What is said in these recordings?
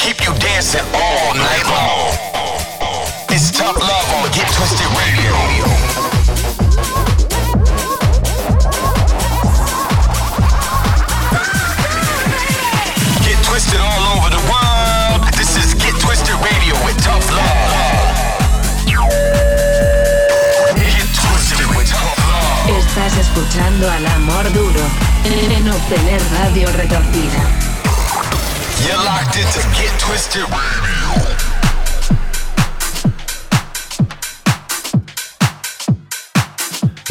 keep you dancing all night long. It's tough love on Get Twisted Radio. twisted all over the world. This is Get Twisted Radio with Tough Love. Get Twisted with Tough Love. Estás escuchando al amor duro en obtener radio retorcida. You're locked into Get Twisted Radio.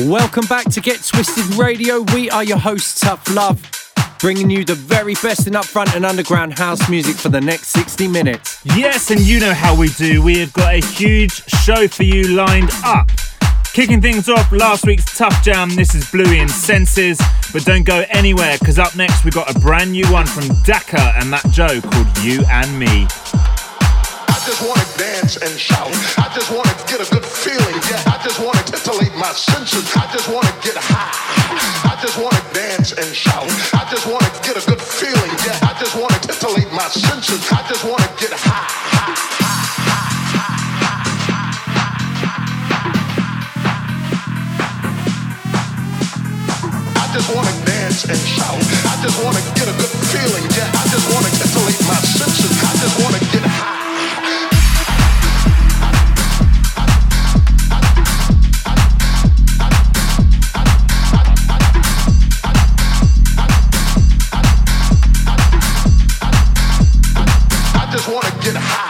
Welcome back to Get Twisted Radio. We are your hosts, Tough Love bringing you the very best in upfront and underground house music for the next 60 minutes. Yes, and you know how we do. We have got a huge show for you lined up. Kicking things off, last week's Tough Jam. This is Bluey and Senses. But don't go anywhere, because up next we've got a brand new one from Daka and Matt Joe called You and Me. I just want to dance and shout. I just want to get a good feeling. Yeah, I just want to titillate my senses. I just want to get high. I just want to dance and shout. I just want to get a good feeling. Yeah, I just want to titillate my senses. I just want to get high. Dance and shout. I just want to get a good feeling. Yeah, I just want to titillate my senses. I just want to get high. dance and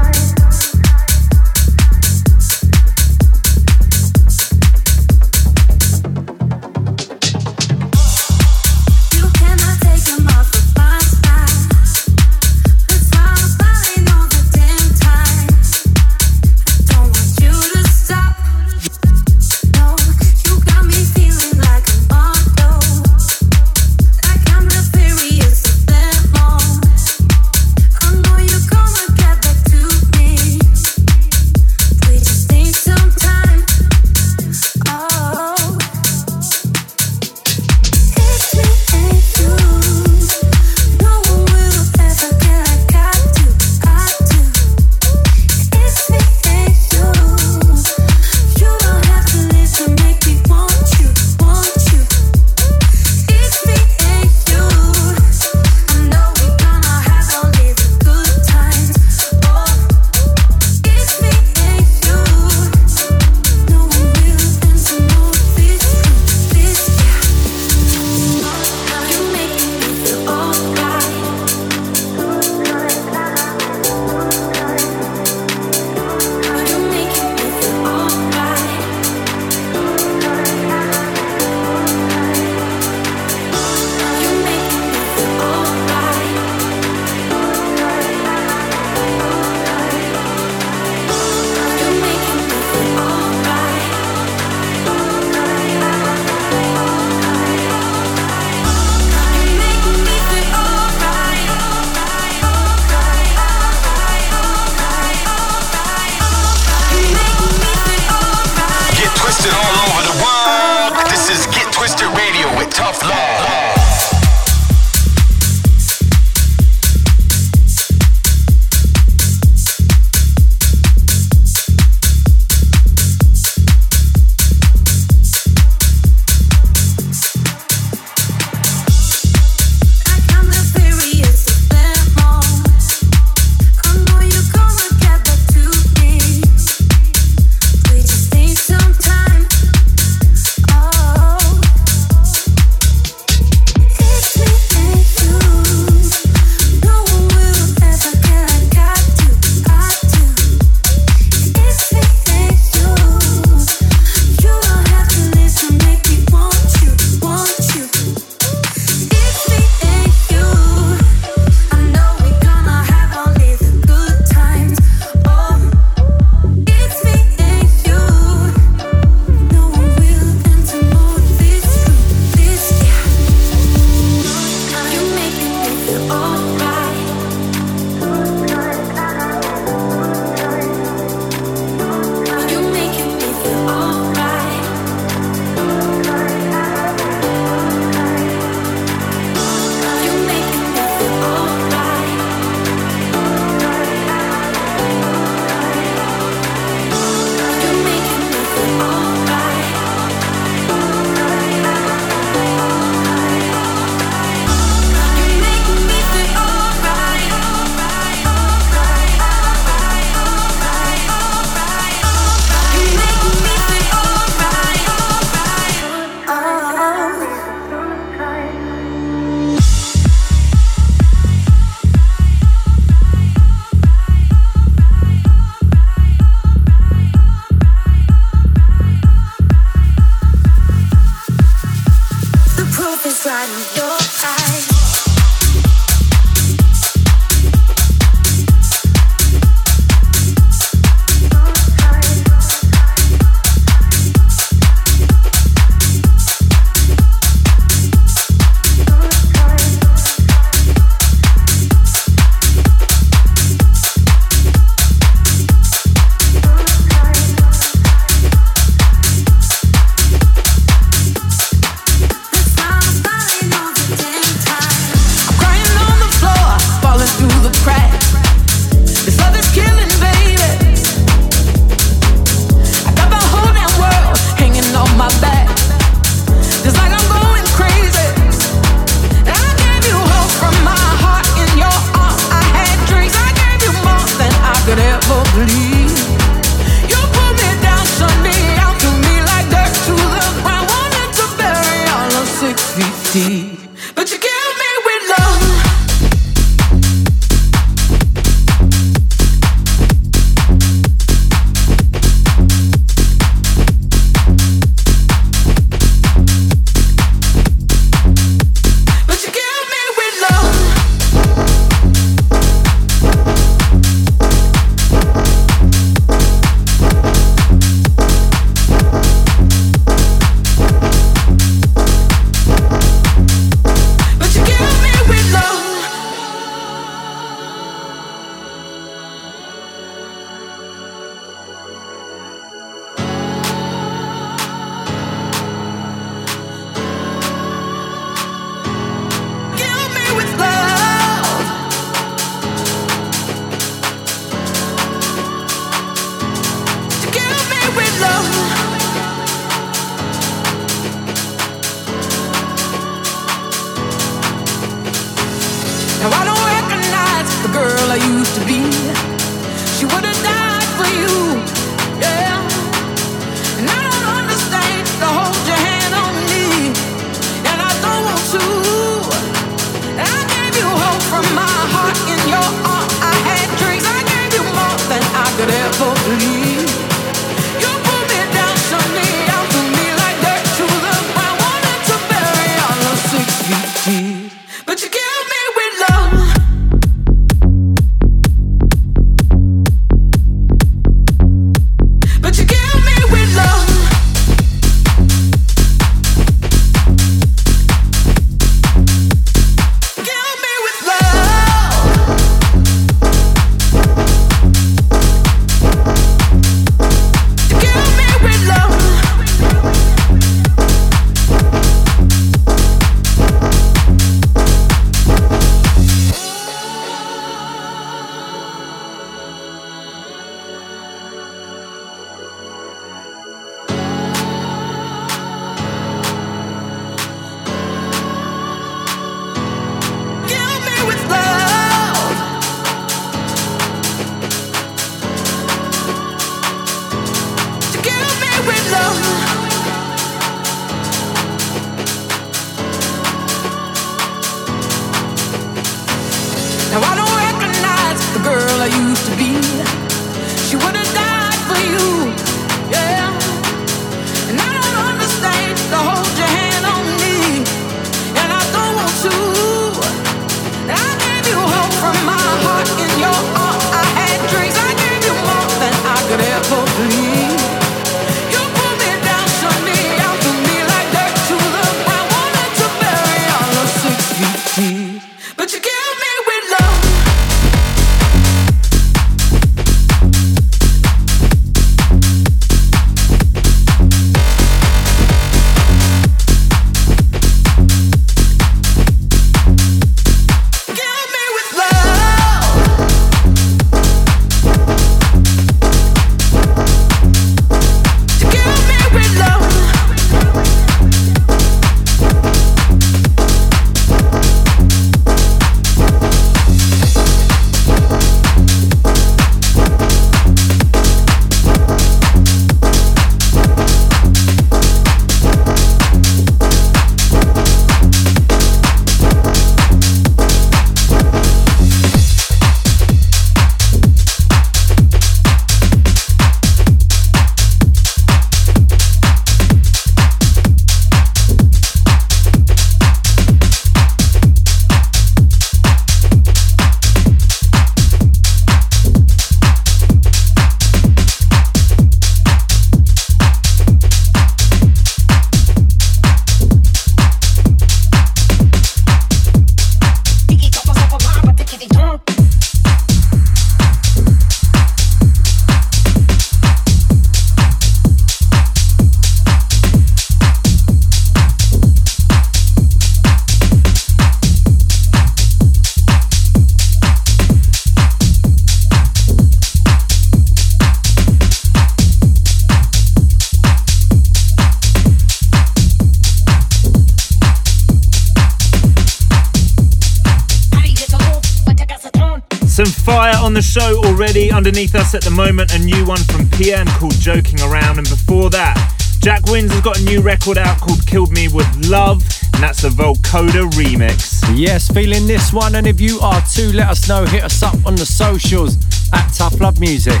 Underneath us at the moment, a new one from PM called Joking Around. And before that, Jack Wins has got a new record out called Killed Me With Love. And that's the Vocoder remix. Yes, feeling this one. And if you are too, let us know. Hit us up on the socials at Tough Love Music.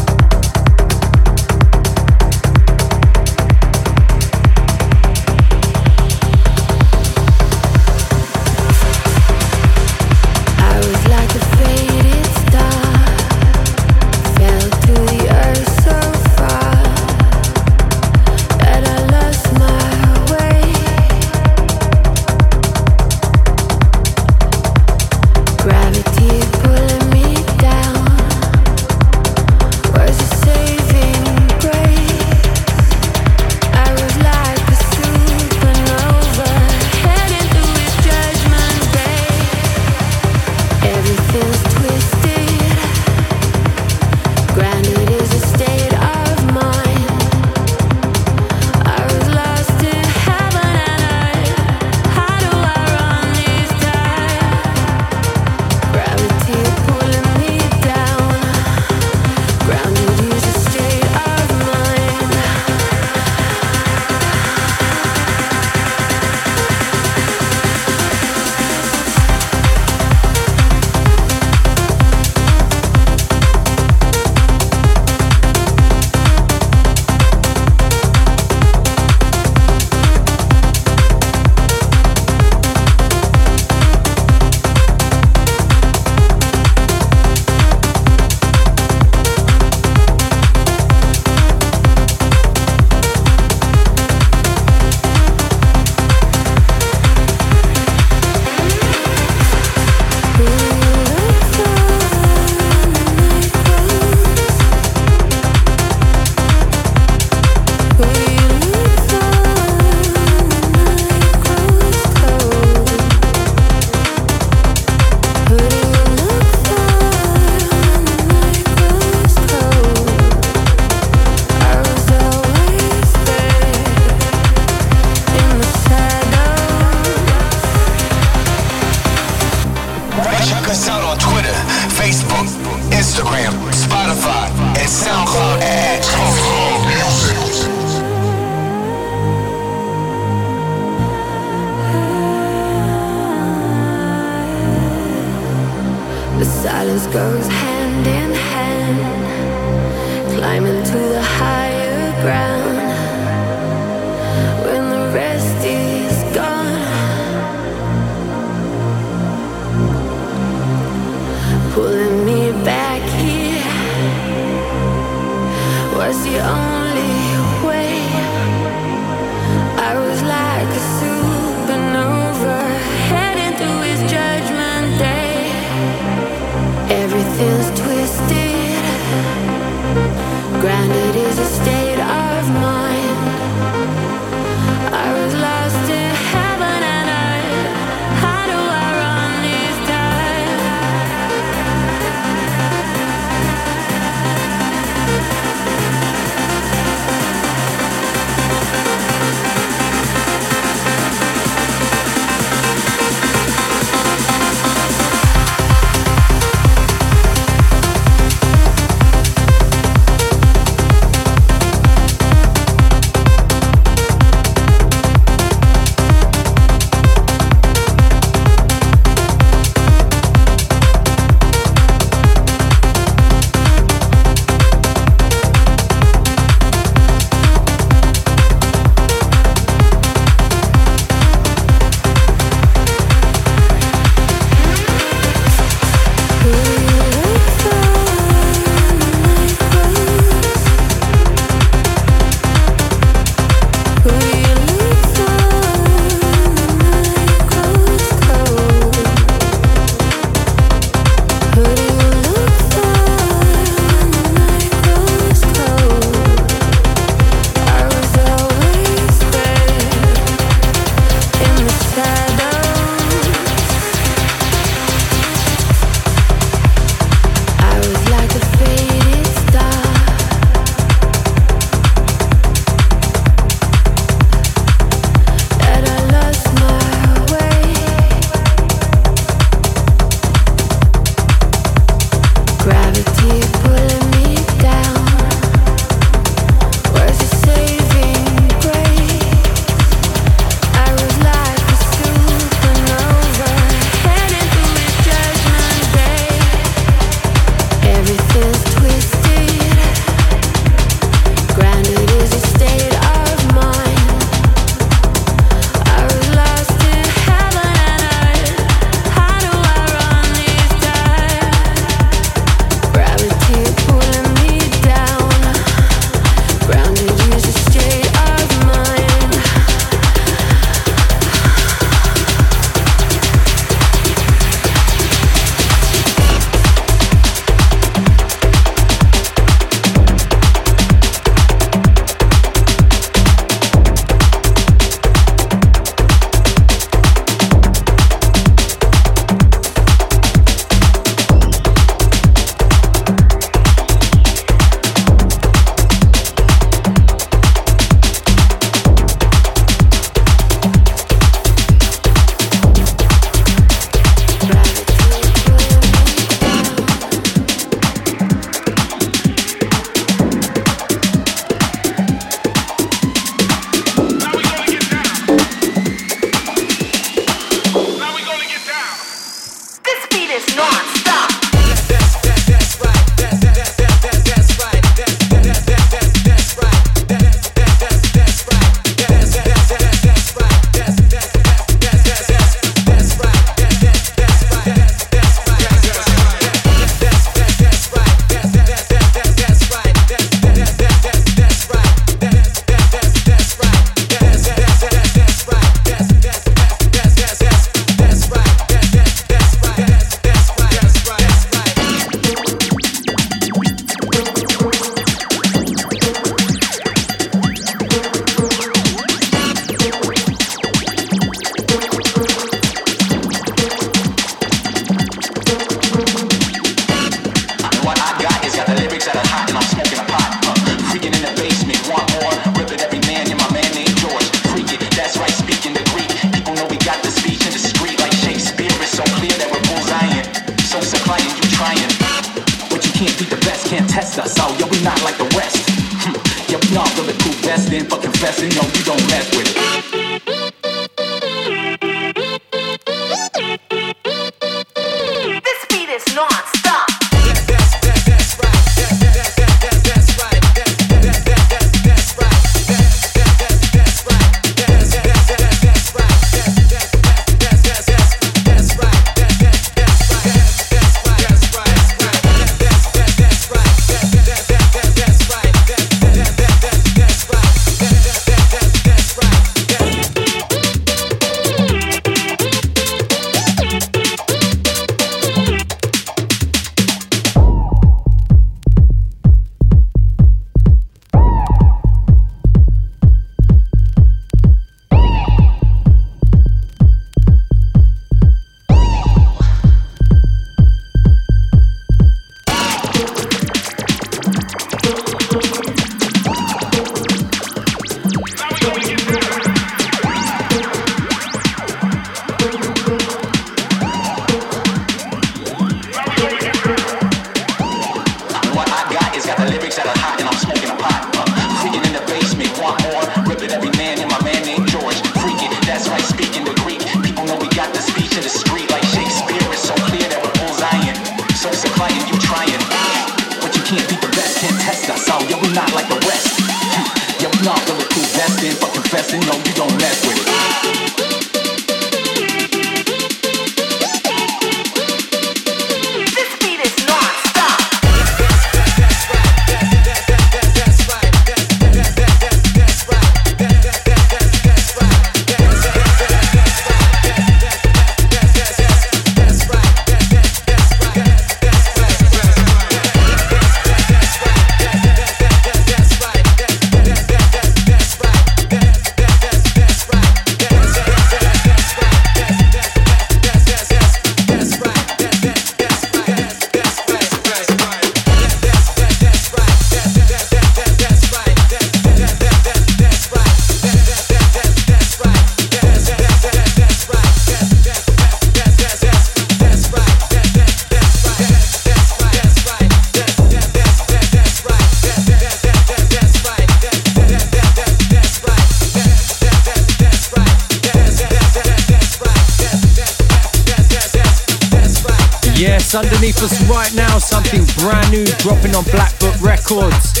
Underneath us right now, something brand new dropping on Blackfoot Records.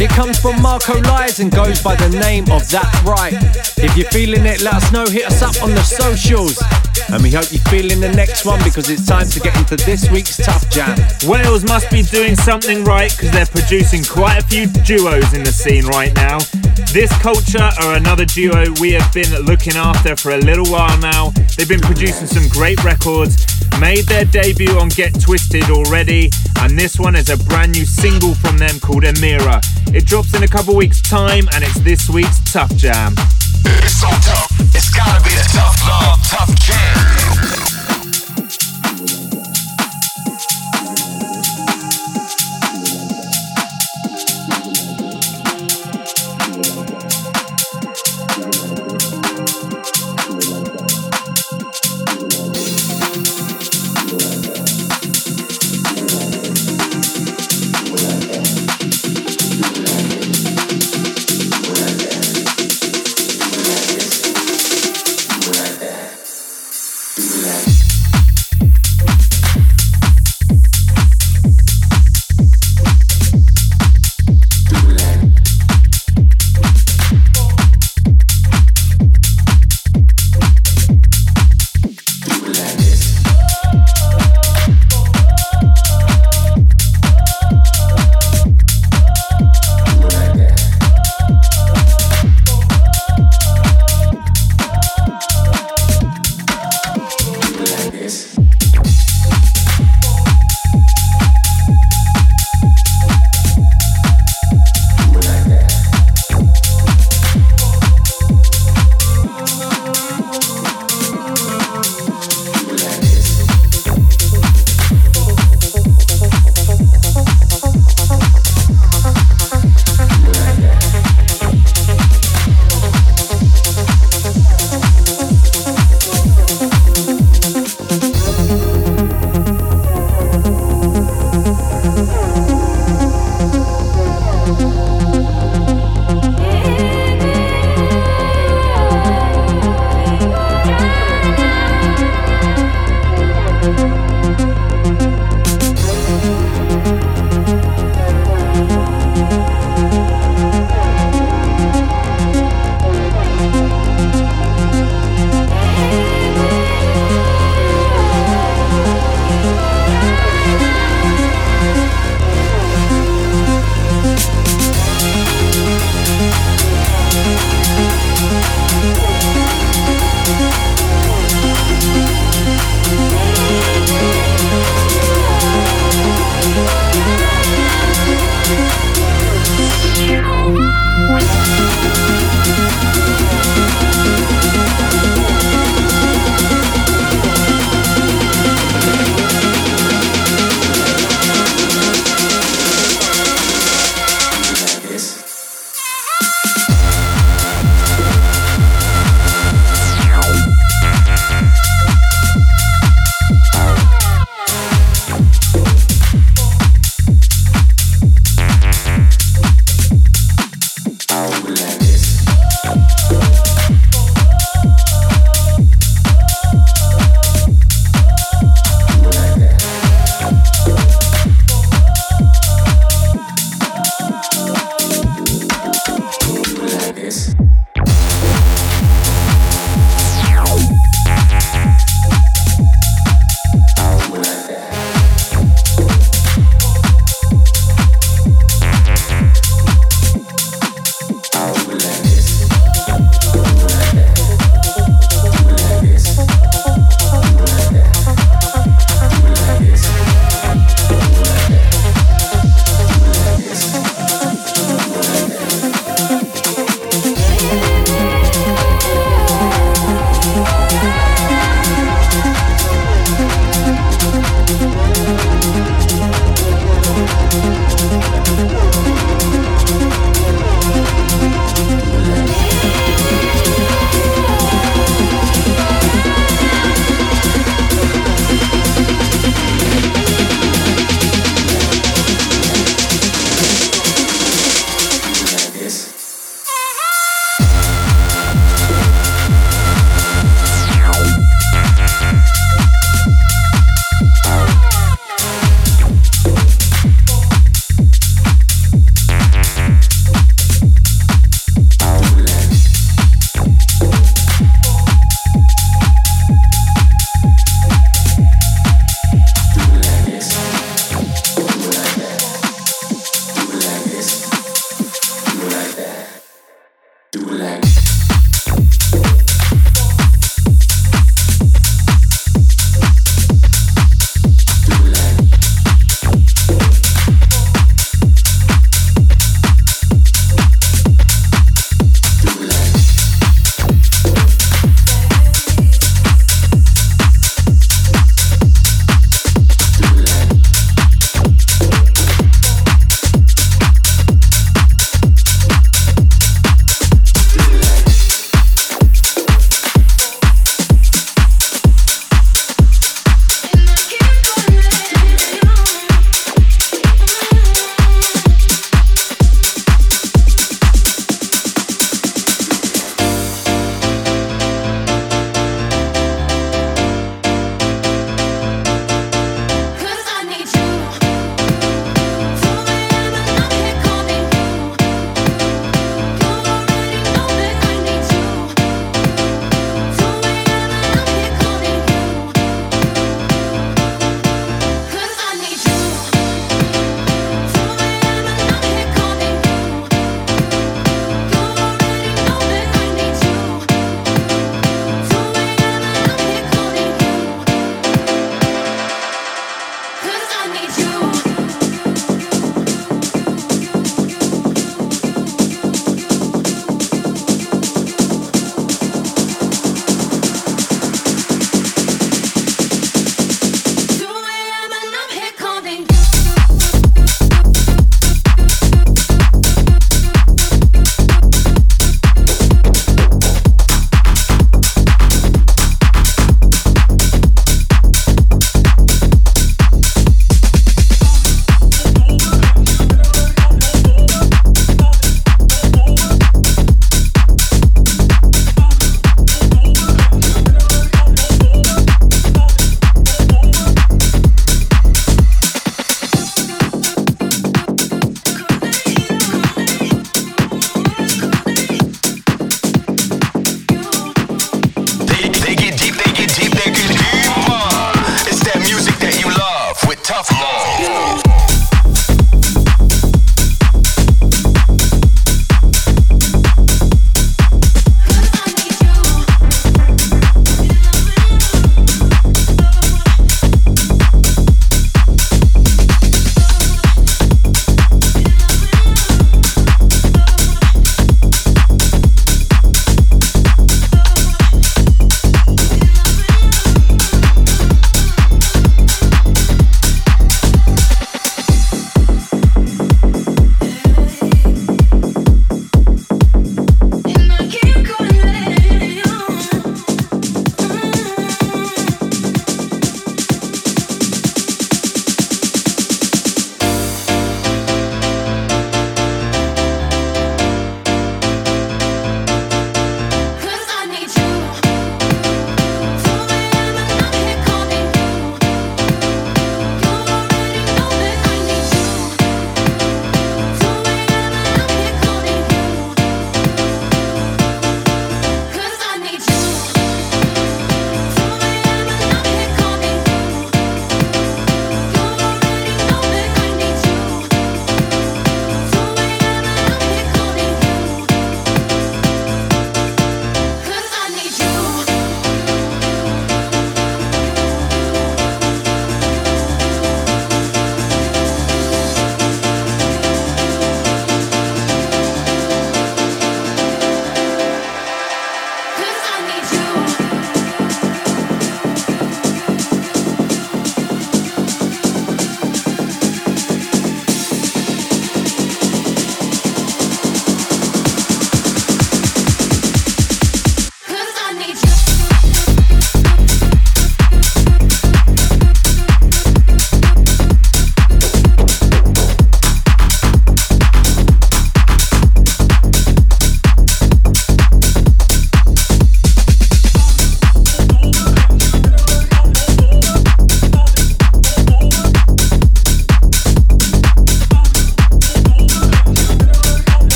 It comes from Marco Lys and goes by the name of That's Right. If you're feeling it, let us know. Hit us up on the socials. And we hope you're feeling the next one because it's time to get into this week's Tough Jam. Wales must be doing something right because they're producing quite a few duos in the scene right now. This Culture are another duo we have been looking after for a little while now. They've been producing some great records, made their debut on Get Twisted already, and this one is a brand new single from them called Emira. It drops in a couple weeks' time, and it's this week's Tough Jam. It's so tough, it's gotta be the tough love, tough jam.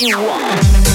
You want.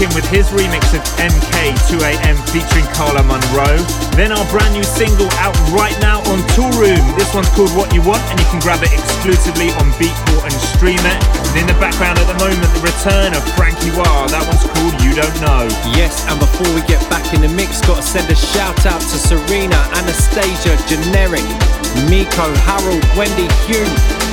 Ikin with his remix of MK2AM featuring Carla Monroe. Then our brand new single out right now on Toolroom. This one's called What You Want and you can grab it exclusively on Beatport and stream it. And in the background at the moment, the return of Frankie Wah. That one's called You Don't Know. Yes, and before we get back in the mix, gotta send a shout out to Serena, Anastasia, Generic, Miko, Harold, Wendy, Hugh,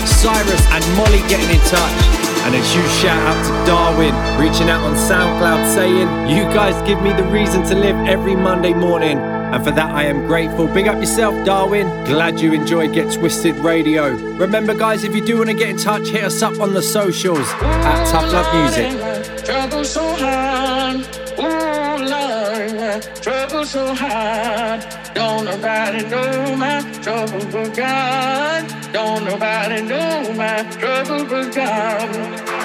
Cyrus, and Molly getting in touch. And a huge shout out to Darwin, reaching out on SoundCloud saying, You guys give me the reason to live every Monday morning. And for that, I am grateful. Big up yourself, Darwin. Glad you enjoyed Get Twisted Radio. Remember, guys, if you do want to get in touch, hit us up on the socials at Tough Love Music. Trouble so hard, trouble so hard. Don't nobody know my trouble but God. Don't nobody know my trouble but God.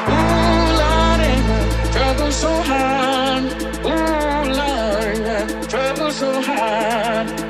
Ooh Lord, trouble so hard, ooh Lord, trouble so hard.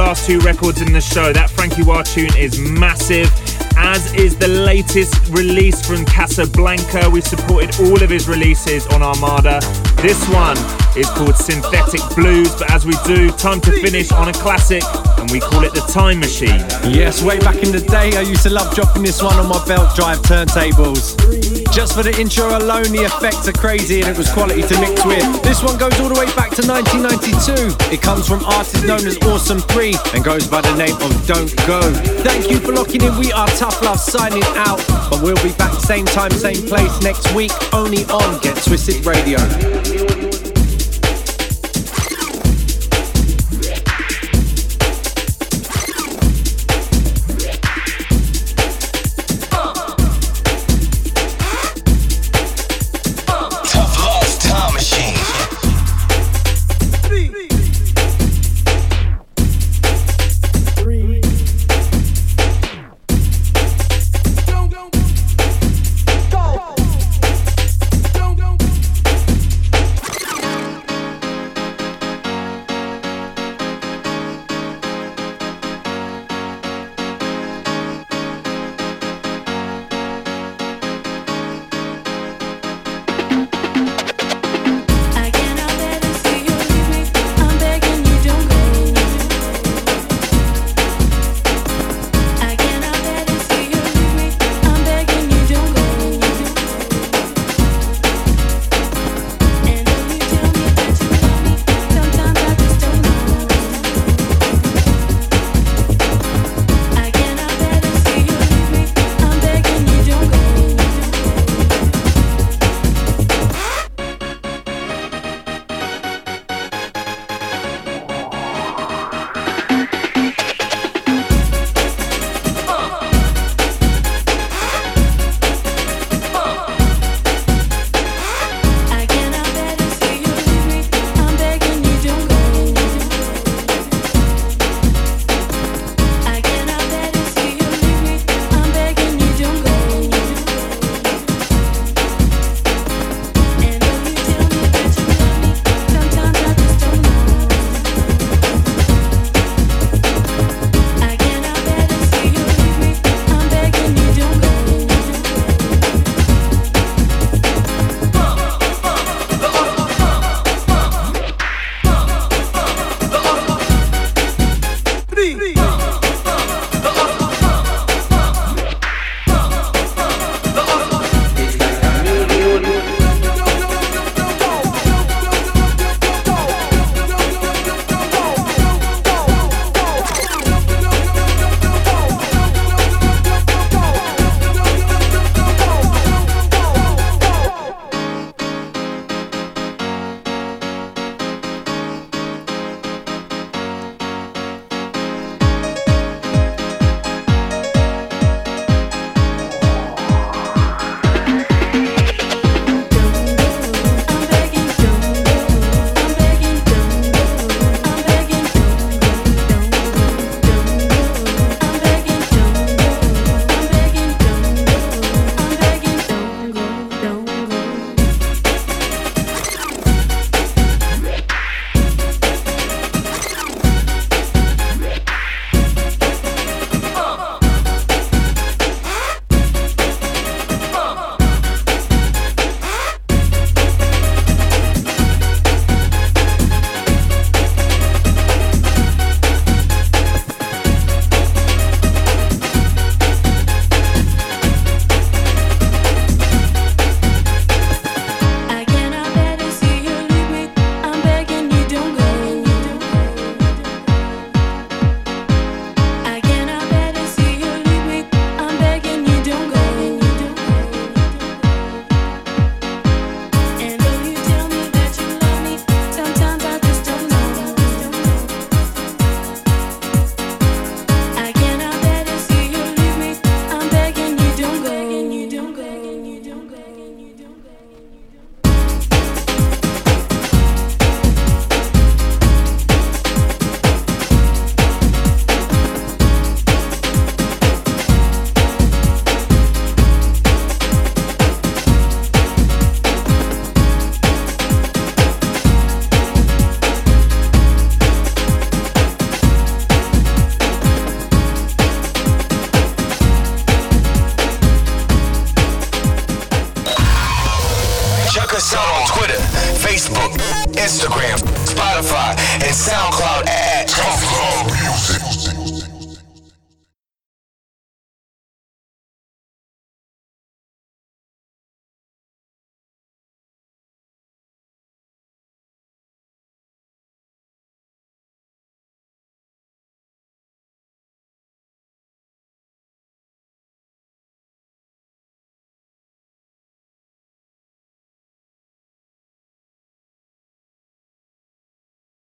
Last two records in the show. That Frankie Wah tune is massive. as is the latest release from Casablanca. We supported all of his releases on Armada. This one is called Synthetic Blues, but as we do, time to finish on a classic, and we call it The Time Machine. Yes, way back in the day, I used to love dropping this one on my belt drive turntables. Just for the intro alone, the effects are crazy and it was quality to mix with. This one goes all the way back to 1992. It comes from artists known as Awesome 3 and goes by the name of Don't Go. Thank you for locking in. We are Tough Love signing out, but we'll be back same time, same place next week, only on Get Twisted Radio.